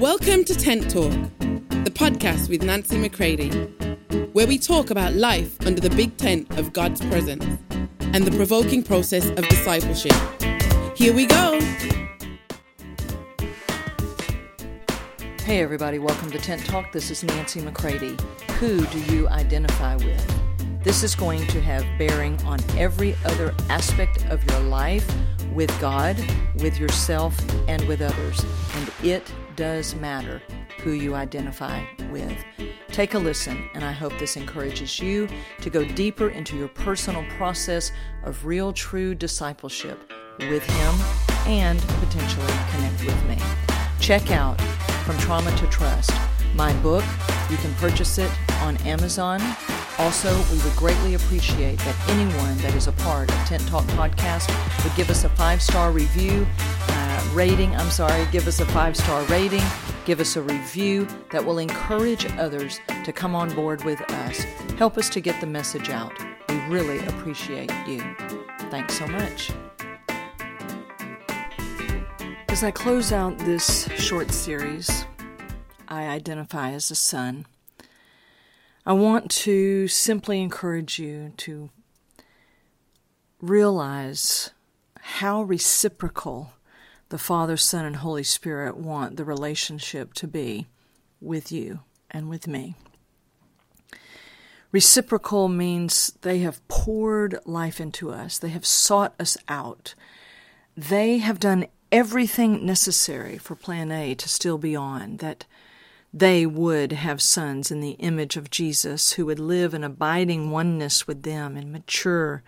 Welcome to Tent Talk, the podcast with Nancy McCready, where we talk about life under the big tent of God's presence and the provoking process of discipleship. Here we go. Hey, everybody, welcome to Tent Talk. This is Nancy McCready. Who do you identify with? This is going to have bearing on every other aspect of your life with God, with yourself, and with others. And it does matter who you identify with. Take a listen, and I hope this encourages you to go deeper into your personal process of real, true discipleship with Him and potentially connect with me. Check out From Trauma to Trust, my book. You can purchase it on Amazon. Also, we would greatly appreciate that anyone that is a part of Tent Talk Podcast would give us a five star review rating. I'm sorry, give us a five star rating, give us a review that will encourage others to come on board with us. Help us to get the message out. We really appreciate you. Thanks so much. As I close out this short series, I identify as a son. I want to simply encourage you to realize how reciprocal the Father, Son, and Holy Spirit want the relationship to be with you and with me. Reciprocal means they have poured life into us, they have sought us out, they have done everything necessary for Plan A to still be on, that they would have sons in the image of Jesus who would live in abiding oneness with them and mature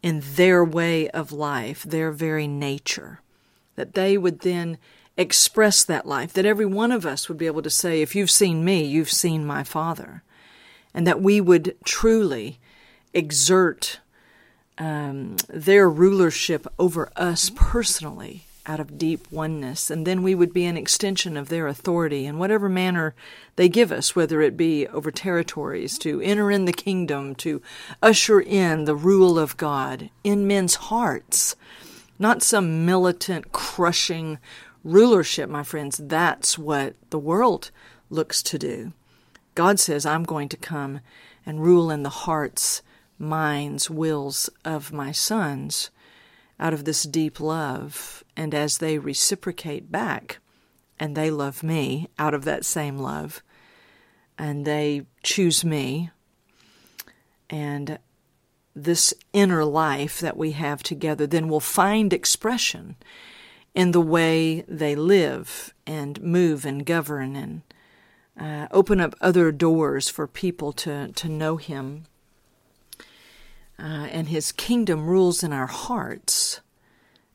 in their way of life, their very nature. That they would then express that life, that every one of us would be able to say, If you've seen me, you've seen my Father. And that we would truly exert um, their rulership over us personally out of deep oneness, and then we would be an extension of their authority in whatever manner they give us, whether it be over territories, to enter in the kingdom, to usher in the rule of God in men's hearts. Not some militant, crushing rulership, my friends. That's what the world looks to do. God says, I'm going to come and rule in the hearts, minds, wills of my sons out of this deep love. And as they reciprocate back, and they love me out of that same love, and they choose me, and this inner life that we have together then will find expression in the way they live and move and govern and uh, open up other doors for people to, to know Him uh, and his kingdom rules in our hearts.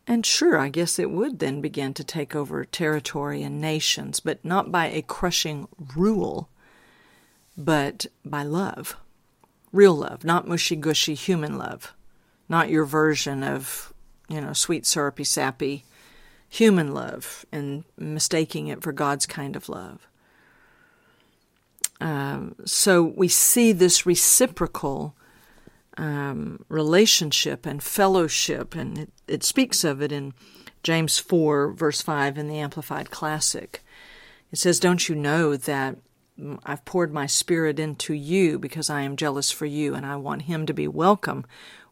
And sure, I guess it would then begin to take over territory and nations, but not by a crushing rule, but by love. Real love, not mushy gushy human love. Not your version of, you know, sweet, syrupy, sappy human love and mistaking it for God's kind of love. Um, so we see this reciprocal um, relationship and fellowship, and it, it speaks of it in James 4, verse 5 in the Amplified Classic. It says, Don't you know that I've poured my spirit into you because I am jealous for you, and I want him to be welcome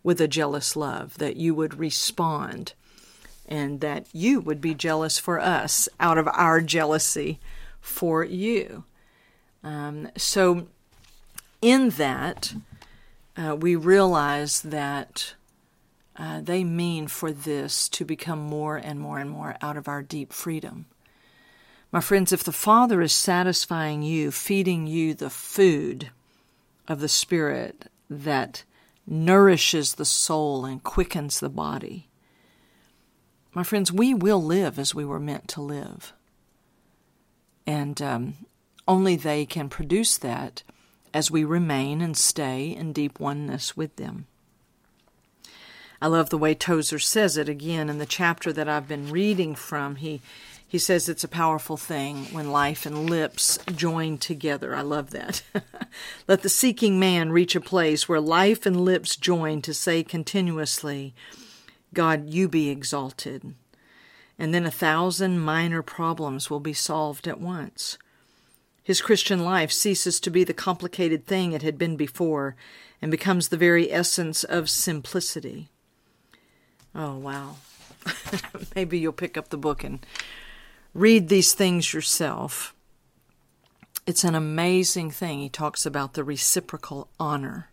with a jealous love, that you would respond, and that you would be jealous for us out of our jealousy for you. Um, so, in that, uh, we realize that uh, they mean for this to become more and more and more out of our deep freedom. My friends, if the Father is satisfying you, feeding you the food of the Spirit that nourishes the soul and quickens the body, my friends, we will live as we were meant to live. And um, only they can produce that as we remain and stay in deep oneness with them. I love the way Tozer says it again in the chapter that I've been reading from. He he says it's a powerful thing when life and lips join together. I love that. Let the seeking man reach a place where life and lips join to say continuously, God, you be exalted. and then a thousand minor problems will be solved at once. His Christian life ceases to be the complicated thing it had been before and becomes the very essence of simplicity. Oh, wow. Maybe you'll pick up the book and read these things yourself. It's an amazing thing. He talks about the reciprocal honor.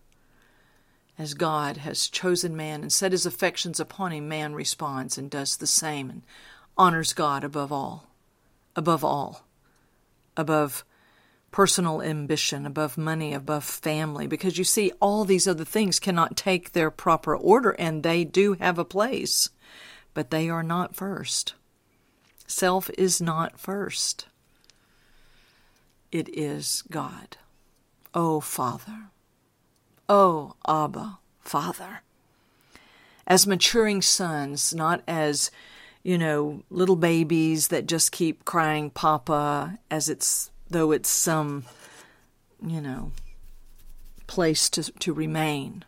As God has chosen man and set his affections upon him, man responds and does the same and honors God above all, above all, above personal ambition, above money, above family, because you see, all these other things cannot take their proper order, and they do have a place, but they are not first. Self is not first, it is God. Oh, Father. Oh, Abba, Father. As maturing sons, not as you know, little babies that just keep crying Papa as it's though it's some, you know, place to, to remain.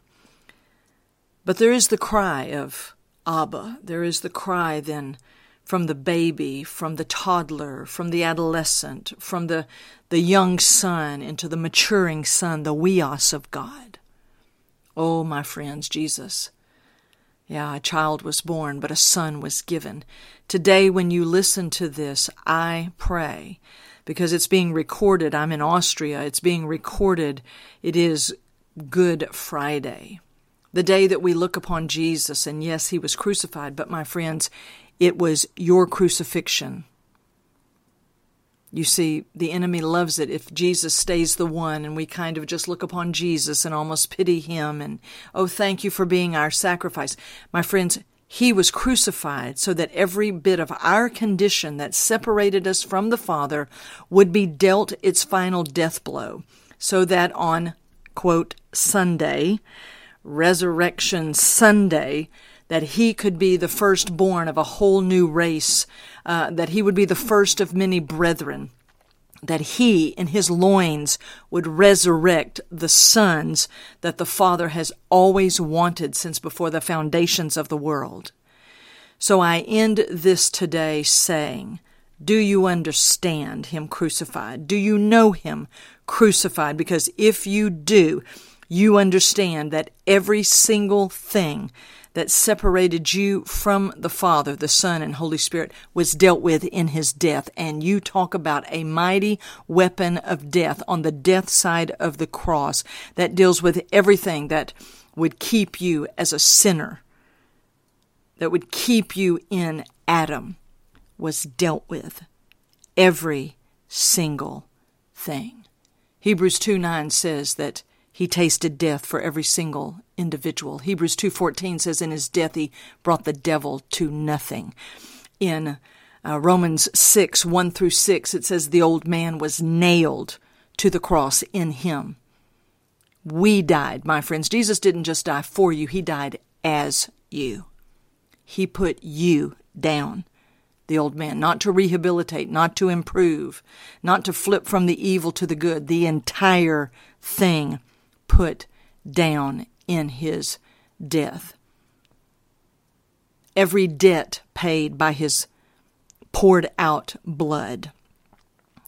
But there is the cry of Abba. There is the cry then from the baby, from the toddler, from the adolescent, from the, the young son into the maturing son, the huios of God. Oh, my friends, Jesus. Yeah, a child was born, but a son was given. Today, when you listen to this, I pray because it's being recorded. I'm in Austria. It's being recorded. It is Good Friday, the day that we look upon Jesus. And yes, he was crucified, but my friends, it was your crucifixion. You see, the enemy loves it if Jesus stays the one and we kind of just look upon Jesus and almost pity him and, oh, thank you for being our sacrifice. My friends, he was crucified so that every bit of our condition that separated us from the Father would be dealt its final death blow, so that on, quote, Sunday, Resurrection Sunday, that he could be the firstborn of a whole new race, uh, that he would be the first of many brethren that he in his loins would resurrect the sons that the Father has always wanted since before the foundations of the world. So I end this today saying, Do you understand him crucified? Do you know him crucified? Because if you do, you understand that every single thing that separated you from the Father, the Son, and Holy Spirit was dealt with in his death. And you talk about a mighty weapon of death on the death side of the cross that deals with everything that would keep you as a sinner, that would keep you in Adam, was dealt with. Every single thing. Hebrews 2 9 says that he tasted death for every single individual. Hebrews 2:14 says in his death he brought the devil to nothing. In uh, Romans 6 1 through 6 it says the old man was nailed to the cross in him. We died, my friends. Jesus didn't just die for you, he died as you. He put you down the old man, not to rehabilitate, not to improve, not to flip from the evil to the good, the entire thing put down in his death. Every debt paid by his poured out blood.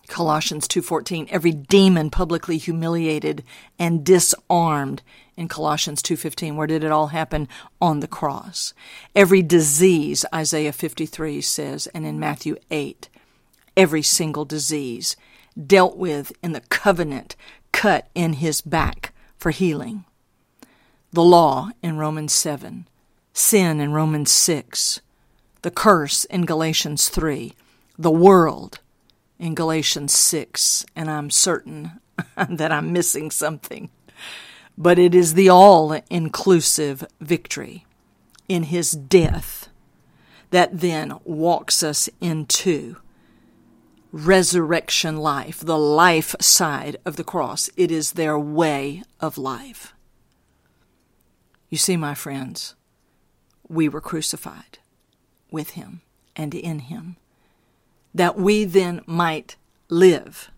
Colossians 2:14 every demon publicly humiliated and disarmed in Colossians 2:15 where did it all happen on the cross every disease Isaiah 53 says and in Matthew 8 every single disease dealt with in the covenant cut in his back for healing. The law in Romans 7, sin in Romans 6, the curse in Galatians 3, the world in Galatians 6, and I'm certain that I'm missing something. But it is the all inclusive victory in his death that then walks us into resurrection life, the life side of the cross. It is their way of life. You see, my friends, we were crucified with him and in him, that we then might live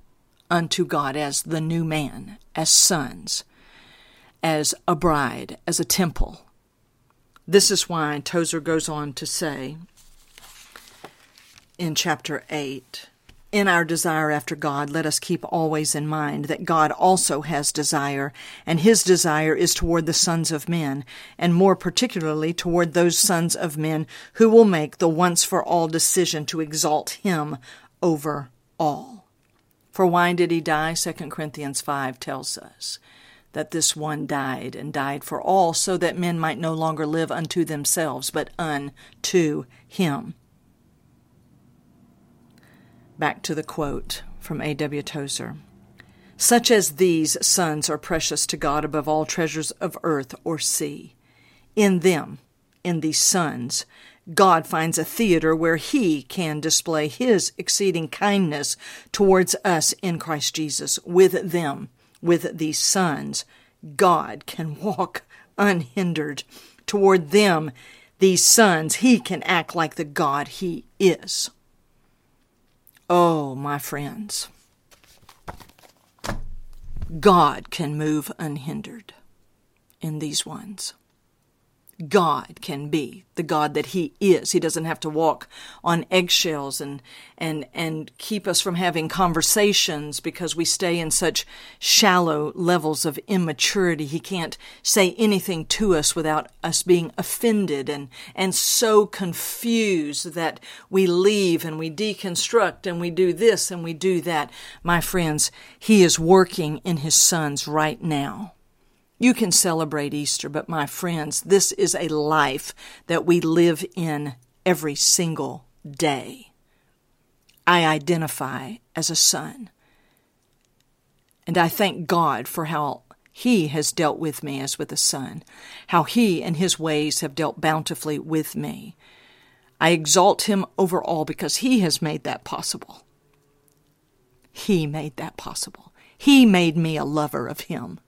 unto God as the new man, as sons, as a bride, as a temple. This is why Tozer goes on to say in chapter 8. In our desire after God, let us keep always in mind that God also has desire, and his desire is toward the sons of men, and more particularly toward those sons of men who will make the once for all decision to exalt him over all. For why did he die? 2 Corinthians 5 tells us that this one died, and died for all, so that men might no longer live unto themselves, but unto him. Back to the quote from A.W. Tozer. Such as these sons are precious to God above all treasures of earth or sea. In them, in these sons, God finds a theater where He can display His exceeding kindness towards us in Christ Jesus. With them, with these sons, God can walk unhindered. Toward them, these sons, He can act like the God He is. Oh, my friends, God can move unhindered in these ones. God can be the God that He is. He doesn't have to walk on eggshells and, and, and keep us from having conversations because we stay in such shallow levels of immaturity. He can't say anything to us without us being offended and, and so confused that we leave and we deconstruct and we do this and we do that. My friends, He is working in His sons right now. You can celebrate Easter, but my friends, this is a life that we live in every single day. I identify as a son. And I thank God for how He has dealt with me as with a son, how He and His ways have dealt bountifully with me. I exalt Him over all because He has made that possible. He made that possible. He made me a lover of Him.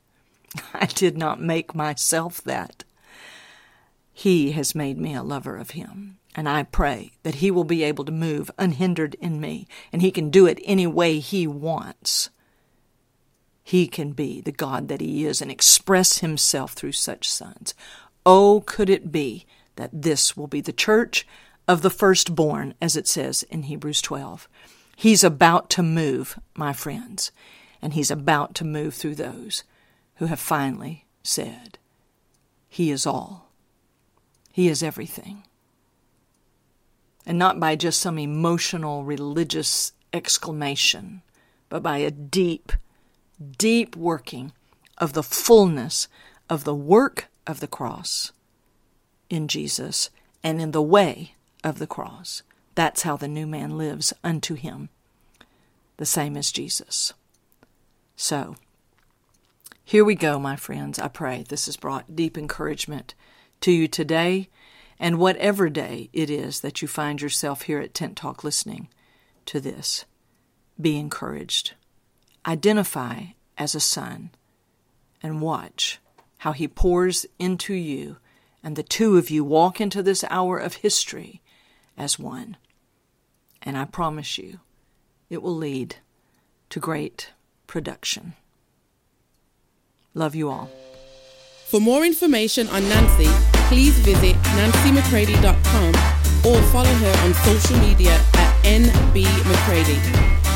I did not make myself that. He has made me a lover of Him. And I pray that He will be able to move unhindered in me, and He can do it any way He wants. He can be the God that He is and express Himself through such sons. Oh, could it be that this will be the church of the firstborn, as it says in Hebrews 12. He's about to move, my friends, and He's about to move through those who have finally said, He is all. He is everything. And not by just some emotional religious exclamation, but by a deep, deep working of the fullness of the work of the cross in Jesus and in the way of the cross. That's how the new man lives unto him, the same as Jesus. So, here we go, my friends. I pray this has brought deep encouragement to you today and whatever day it is that you find yourself here at Tent Talk listening to this. Be encouraged. Identify as a son and watch how he pours into you, and the two of you walk into this hour of history as one. And I promise you, it will lead to great production. Love you all. For more information on Nancy, please visit nancymccready.com or follow her on social media at nbmccready.